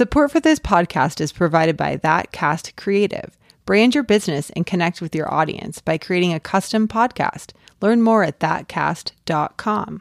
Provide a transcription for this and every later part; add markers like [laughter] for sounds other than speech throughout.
Support for this podcast is provided by That Cast Creative. Brand your business and connect with your audience by creating a custom podcast. Learn more at thatcast.com.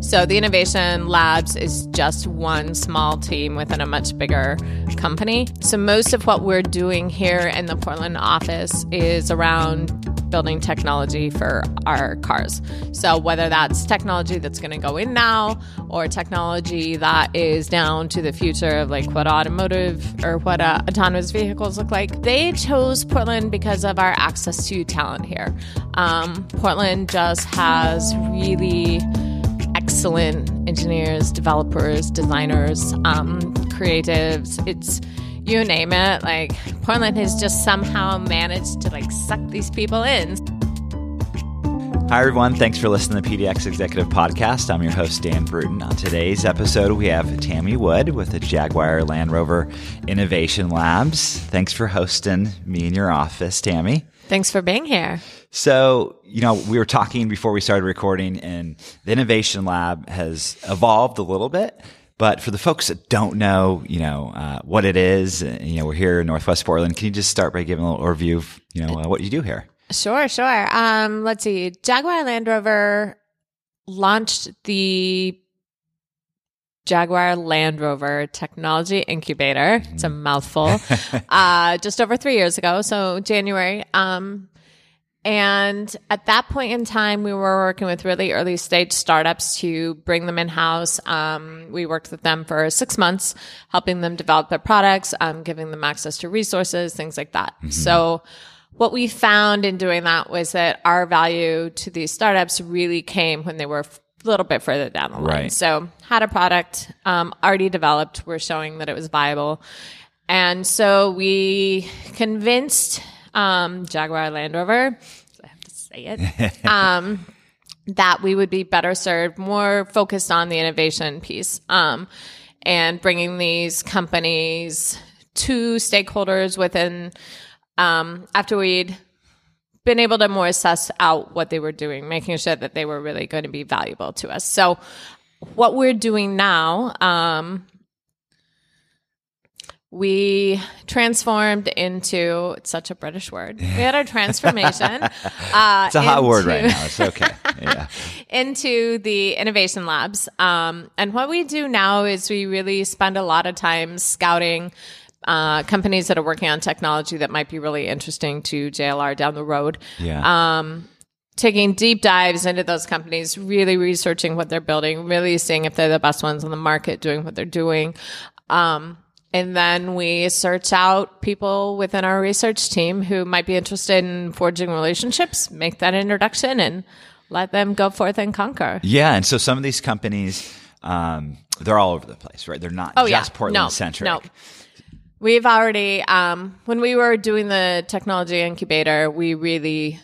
So, the Innovation Labs is just one small team within a much bigger company. So, most of what we're doing here in the Portland office is around building technology for our cars. So, whether that's technology that's going to go in now or technology that is down to the future of like what automotive or what uh, autonomous vehicles look like, they chose Portland because of our access to talent here. Um, Portland just has really excellent engineers, developers, designers, um, creatives. It's you name it. Like Portland has just somehow managed to like suck these people in. Hi, everyone. Thanks for listening to the PDX Executive Podcast. I'm your host, Dan Bruton. On today's episode, we have Tammy Wood with the Jaguar Land Rover Innovation Labs. Thanks for hosting me in your office, Tammy. Thanks for being here. So, you know, we were talking before we started recording, and the Innovation Lab has evolved a little bit. But for the folks that don't know, you know, uh, what it is, uh, you know, we're here in Northwest Portland. Can you just start by giving a little overview of, you know, uh, what you do here? Sure, sure. Um, let's see. Jaguar Land Rover launched the Jaguar Land Rover Technology Incubator. It's a mouthful. [laughs] uh, just over three years ago, so January. Um, and at that point in time, we were working with really early stage startups to bring them in house. Um, we worked with them for six months, helping them develop their products, um, giving them access to resources, things like that. So, what we found in doing that was that our value to these startups really came when they were a little bit further down the line. Right. So, had a product um, already developed, we're showing that it was viable. And so we convinced um, Jaguar Land Rover, I have to say it, [laughs] um, that we would be better served, more focused on the innovation piece, um, and bringing these companies to stakeholders within. Um, after we'd been able to more assess out what they were doing, making sure that they were really going to be valuable to us. So, what we're doing now, um, we transformed into it's such a British word. We had our transformation. [laughs] Uh, It's a hot word into- right now. It's okay. [laughs] Yeah. into the innovation labs. Um, and what we do now is we really spend a lot of time scouting uh, companies that are working on technology that might be really interesting to JLR down the road. Yeah. Um, taking deep dives into those companies, really researching what they're building, really seeing if they're the best ones on the market, doing what they're doing. Um, and then we search out people within our research team who might be interested in forging relationships, make that introduction, and let them go forth and conquer. Yeah, and so some of these companies, um, they're all over the place, right? They're not Oh, yeah. just Portland No, centric. no. We've already, um, when we were doing the technology incubator, we really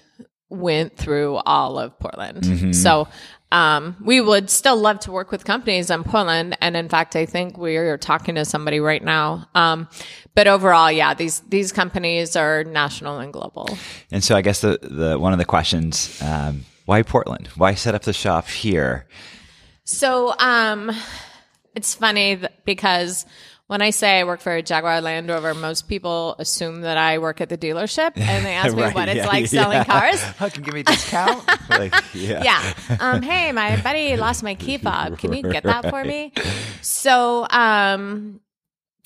went through all of Portland. Mm-hmm. So um, we would still love to work with companies in Portland, and in fact, I think we're talking to somebody right now. Um, but overall, yeah, these these companies are national and global. And so I guess the, the one of the questions, um, why Portland? Why set up the shop here? So um, it's funny th- because when I say I work for Jaguar Land Rover, most people assume that I work at the dealership, and they ask me [laughs] Right, what it's yeah, like selling yeah. cars. [laughs] Oh, can give me a discount? [laughs] like, yeah. yeah. Um, hey, my buddy lost my key fob. Can you get that for me? So, um,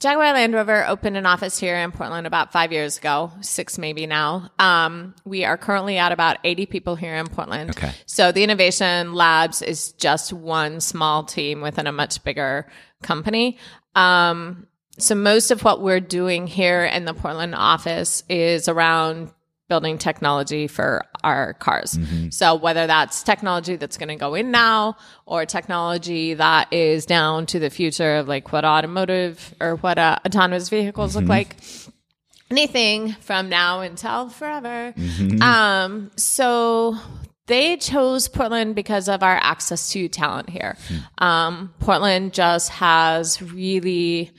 Jaguar Land Rover opened an office here in Portland about five years ago, six maybe now. Um, we are currently at about 80 people here in Portland. Okay. So the Innovation Labs is just one small team within a much bigger company. Um, so most of what we're doing here in the Portland office is around building technology for our cars. So whether that's technology that's going to go in now or technology that is down to the future of like what automotive or what uh, autonomous vehicles look like. Anything from now until forever. Um, so they chose Portland because of our access to talent here. Um, Portland just has really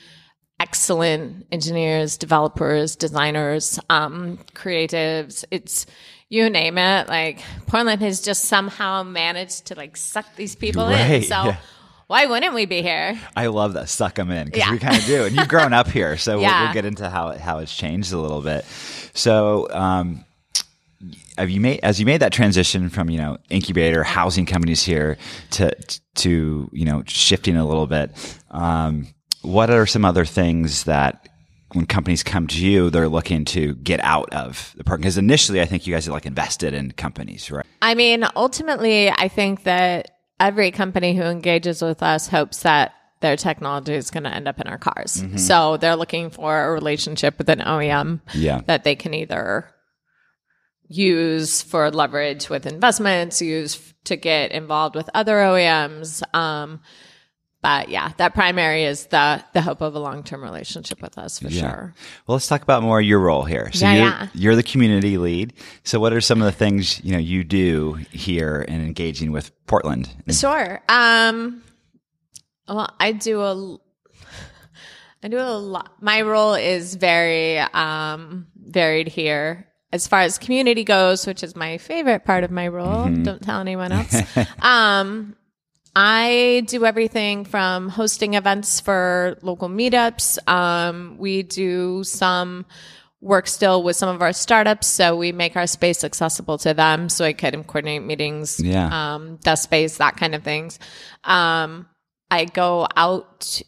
excellent engineers, developers, designers, um, creatives. It's you name it. Like Portland has just somehow managed to like suck these people in. So yeah. why wouldn't we be here? I love that. Suck them in because Yeah. we kind of do. And you've grown up here. So we'll, Yeah. we'll get into how, it- how it's changed a little bit. So, um, have you made as you made that transition from you know incubator housing companies here to to you know shifting a little bit um, what are some other things that when companies come to you they're looking to get out of the park because initially i think you guys had like invested in companies right I mean, ultimately, I think that every company who engages with us hopes that their technology is going to end up in our cars. Mm-hmm. So they're looking for a relationship with an OEM Yeah. that they can either use for leverage with investments, use to get involved with other OEMs. Um, but yeah, that primary is the the hope of a long term relationship with us for sure. Well, let's talk about more your role here. So Yeah, you're, yeah. you're the community lead. So what are some of the things, you know, you do here in engaging with Portland? Sure. Um, well, I do a, I do a lot. My role is very um, varied here. As far as community goes, which is my favorite part of my role, don't tell anyone else. [laughs] um, I do everything from hosting events for local meetups. Um, we do some work still with some of our startups, so we make our space accessible to them. So I can coordinate meetings, Yeah. um, desk space, that kind of things. Um, I go out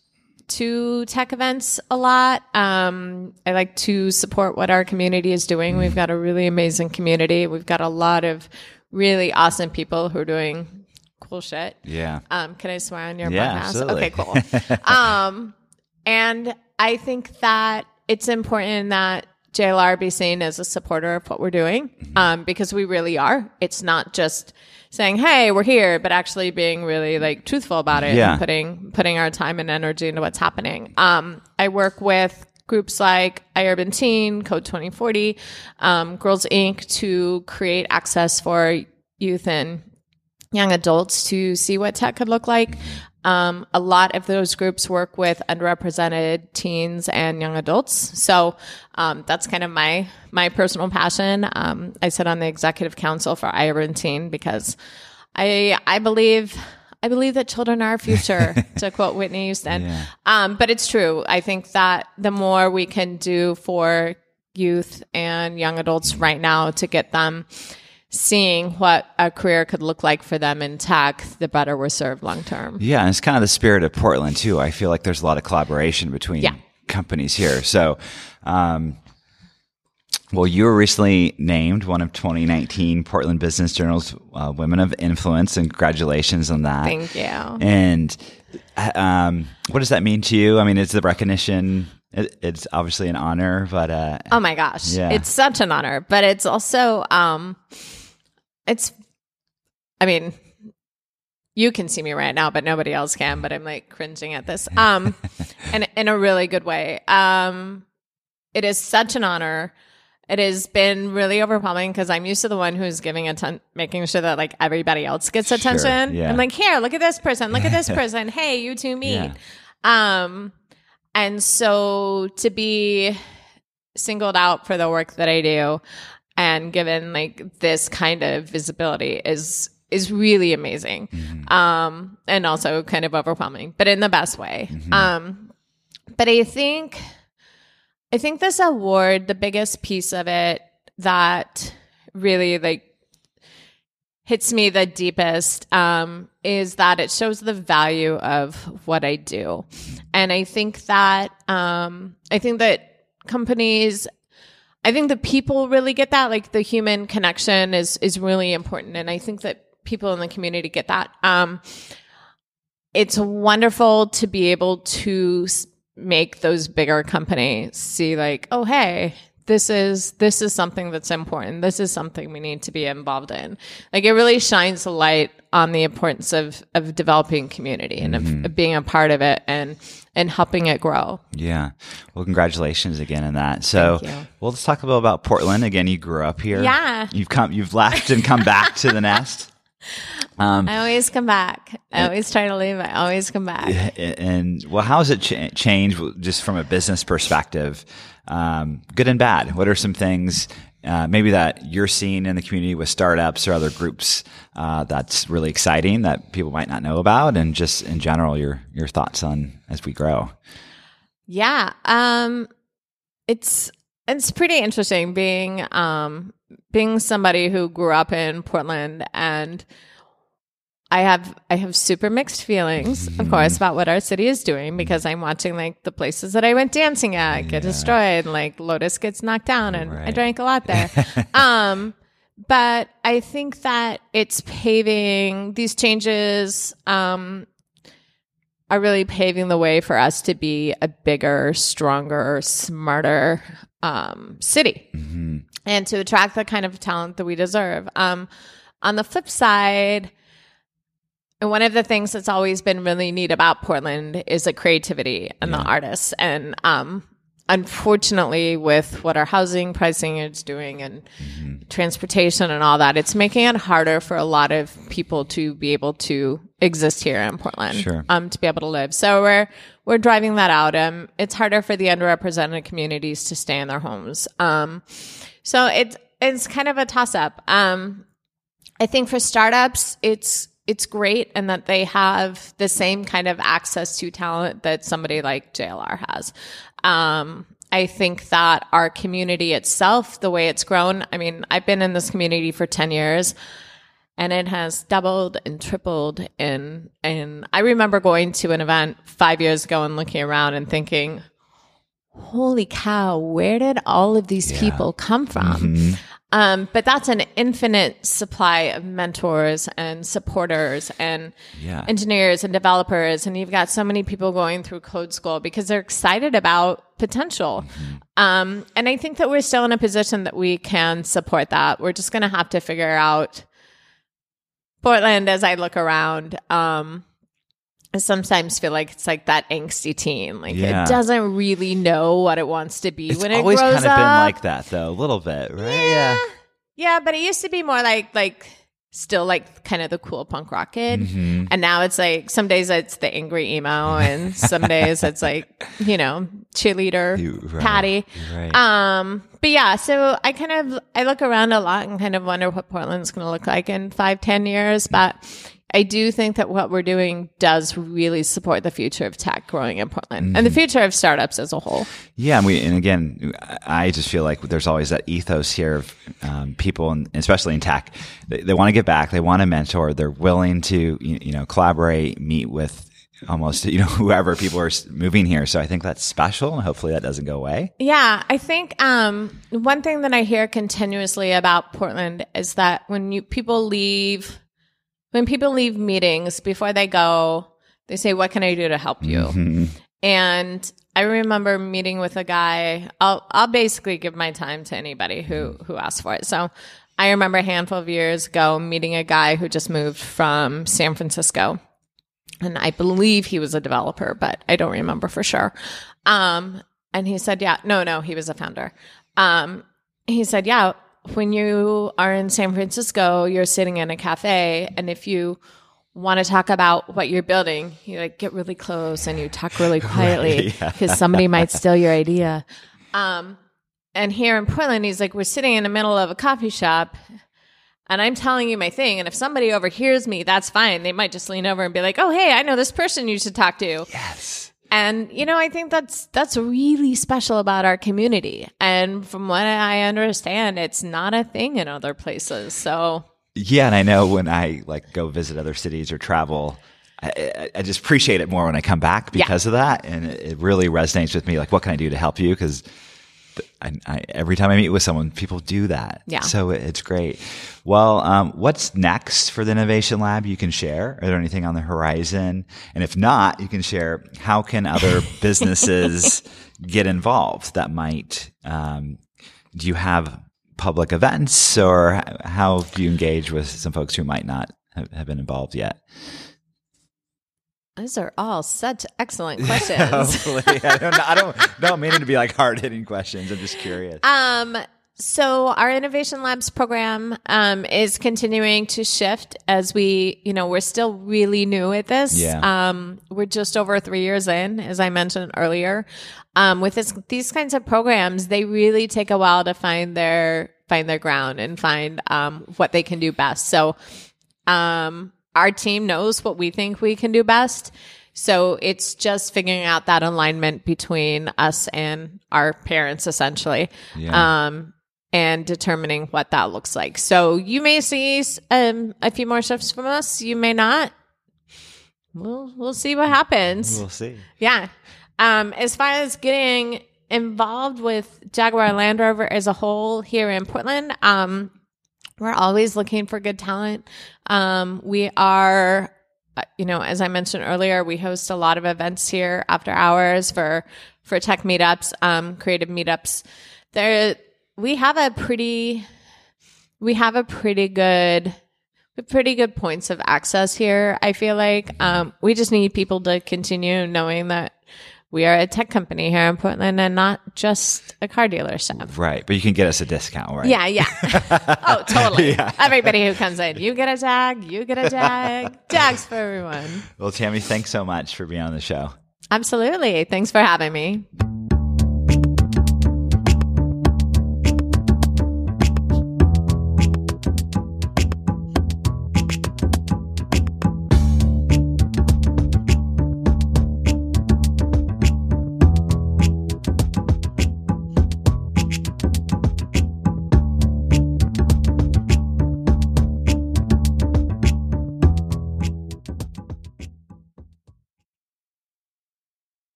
to tech events a lot. Um, I like to support what our community is doing. We've got a really amazing community. We've got a lot of really awesome people who are doing cool shit. Yeah. Um, can I swear on your Yeah, podcast? absolutely. Okay, cool. [laughs] um, and I think that it's important that JLR be seen as a supporter of what we're doing, Mm-hmm. um, because we really are. It's not just saying, "Hey, we're here," but actually being really like truthful about it Yeah. and putting putting our time and energy into what's happening. Um, I work with groups like iUrban Teen, Code 2040, um, Girls Inc. to create access for youth and young adults to see what tech could look like. Um, a lot of those groups work with underrepresented teens and young adults. So um, that's kind of my my personal passion. Um, I sit on the executive council for iUrban Teen because I I believe. I believe that children are our future, [laughs] to quote Whitney Houston. Yeah. Um, but it's true. I think that the more we can do for youth and young adults right now to get them seeing what a career could look like for them in tech, the better we're served long term. Yeah, and it's kind of the spirit of Portland too. I feel like there's a lot of collaboration between Yeah. companies here. So, um, well, you were recently named one of 2019 Portland Business Journal's uh, Women of Influence, and congratulations on that. Thank you. And um, what does that mean to you? I mean, it's the recognition. It, it's obviously an honor, but uh, Oh my gosh. Yeah. It's such an honor, but it's also um it's I mean you can see me right now, but nobody else can, but I'm like cringing at this. Um [laughs] and in a really good way. Um it is such an honor. It has been really overwhelming because I'm used to the one who's giving attention, making sure that like everybody else gets attention. yeah. I'm like, here, look at this person, look at this [laughs] person. Hey, you two meet. Yeah. Um, and so to be singled out for the work that I do and given like this kind of visibility is is really amazing. Um, and also kind of overwhelming, but in the best way. Um, but I think I think this award, the biggest piece of it that really like hits me the deepest um, is that it shows the value of what I do, and I think that um, I think that companies. I think the people really get that, like the human connection is is really important, and I think that people in the community get that. Um, it's wonderful to be able to make those bigger companies see like oh hey this is this is something that's important this is something we need to be involved in like it really shines a light on the importance of of developing community and of, mm-hmm. of being a part of it and and helping it grow yeah. Well, congratulations again on that. So, well, let's talk a little about Portland. Again, you grew up here. Yeah. You've come, you've left and come back to the nest. Um, i always come back. I always try to leave. I always come back. And well, how has it cha- changed just from a business perspective, um, good and bad? What are some things uh, maybe that you're seeing in the community with startups or other groups uh, that's really exciting that people might not know about, and just in general your your thoughts on as we grow. Yeah, um, it's it's pretty interesting being um, being somebody who grew up in Portland and I have I have super mixed feelings, of course, about what our city is doing because I'm watching like the places that I went dancing at get destroyed, like Lotus gets knocked down, and I drank a lot there. [laughs] um, but I think that it's paving these changes. Um, are really paving the way for us to be a bigger, stronger, smarter um, city Mm-hmm. And to attract the kind of talent that we deserve. Um, on the flip side, and one of the things that's always been really neat about Portland is the creativity and the artists. And um, unfortunately, with what our housing pricing is doing and transportation and all that, it's making it harder for a lot of people to be able to exist here in Portland, Sure. um, to be able to live. So we're we're driving that out. Um, it's harder for the underrepresented communities to stay in their homes. Um, so it's it's kind of a toss up. Um, I think for startups, it's it's great and that they have the same kind of access to talent that somebody like JLR has. Um, I think that our community itself, the way it's grown, I mean, I've been in this community for 10 years and it has doubled and tripled and and I remember going to an event 5 years ago and looking around and thinking holy cow where did all of these people come from um, but that's an infinite supply of mentors and supporters and Yeah. engineers and developers. And you've got so many people going through code school because they're excited about potential. Um, and I think that we're still in a position that we can support that. We're just going to have to figure out Portland as I look around. Um, I sometimes feel like it's like that angsty teen. Like Yeah. it doesn't really know what it wants to be It's when it always kind of been like that, though, a little bit, right? Yeah. Yeah, but it used to be more like like still like kind of the cool punk rock kid. Mm-hmm. And now it's like some days it's the angry emo and [laughs] some days it's like, you know, cheerleader You- right, Patty. right. Um but yeah, so I kind of I look around a lot and kind of wonder what Portland's gonna look like in five, ten years. But I do think that what we're doing does really support the future of tech growing in Portland and the future of startups as a whole. Yeah, and we and again, I just feel like there's always that ethos here of um, people, and especially in tech, they, they want to give back, they want to mentor, they're willing to you, you know collaborate, meet with almost you know [laughs] whoever people are moving here. So I think that's special, and hopefully that doesn't go away. Yeah, I think um, one thing that I hear continuously about Portland is that when you people leave, when people leave meetings before they go, they say, "What can I do to help you?" And I remember meeting with a guy. I'll I'll basically give my time to anybody who who asks for it. So I remember a handful of years ago meeting a guy who just moved from San Francisco and I believe he was a developer, but I don't remember for sure. Um, and he said, "Yeah, no, no, he was a founder." Um, he said, "Yeah, when you are in San Francisco, you're sitting in a cafe, and if you want to talk about what you're building, you like get really close and you talk really [laughs] quietly because somebody might steal your idea." Um, and here in Portland, he's like, "We're sitting in the middle of a coffee shop." and I'm telling you my thing. And if somebody overhears me, that's fine. They might just lean over and be like, "Oh, hey, I know this person you should talk to." Yes. And you know, I think that's that's really special about our community. And from what I understand, it's not a thing in other places. So Yeah, and I know when I like go visit other cities or travel, I, I, just appreciate it more when I come back because of that, and it, it really resonates with me. Like, what can I do to help you? Because I, I, every time I meet with someone, people do that. Yeah. So it, it's great. Well, um, what's next for the Innovation Lab? You can share. Are there anything on the horizon? And if not, you can share. How can other [laughs] businesses get involved that might? Um, do you have public events, or how do you engage with some folks who might not have, have been involved yet? Those are all such excellent [laughs] questions. [laughs] Hopefully, I don't. I don't. Don't mean it to be like hard hitting questions. I'm just curious. Um, So our innovation labs program um, is continuing to shift as we, you know, we're still really new at this. Yeah. Um, we're just over three years in, as I mentioned earlier. Um, with this, these kinds of programs, they really take a while to find their find their ground and find um, what they can do best. So, um, our team knows what we think we can do best. So it's just figuring out that alignment between us and our parents, essentially. Yeah. Um, and determining what that looks like. So you may see um, a few more shifts from us. You may not. We'll we'll see what happens. We'll see. Yeah. Um, as far as getting involved with Jaguar Land Rover as a whole here in Portland, um, we're always looking for good talent. Um, we are, uh, you know, as I mentioned earlier, we host a lot of events here after hours for for tech meetups, um, creative meetups. There, we have a pretty, we have a pretty good pretty good points of access here. I feel like um, we just need people to continue knowing that we are a tech company here in Portland and not just a car dealership. Right. But you can get us a discount, right? Yeah, yeah. [laughs] oh, totally. Everybody who comes in, you get a tag, you get a tag. Tags for everyone. Well, Tammy, thanks so much for being on the show. Absolutely. Thanks for having me.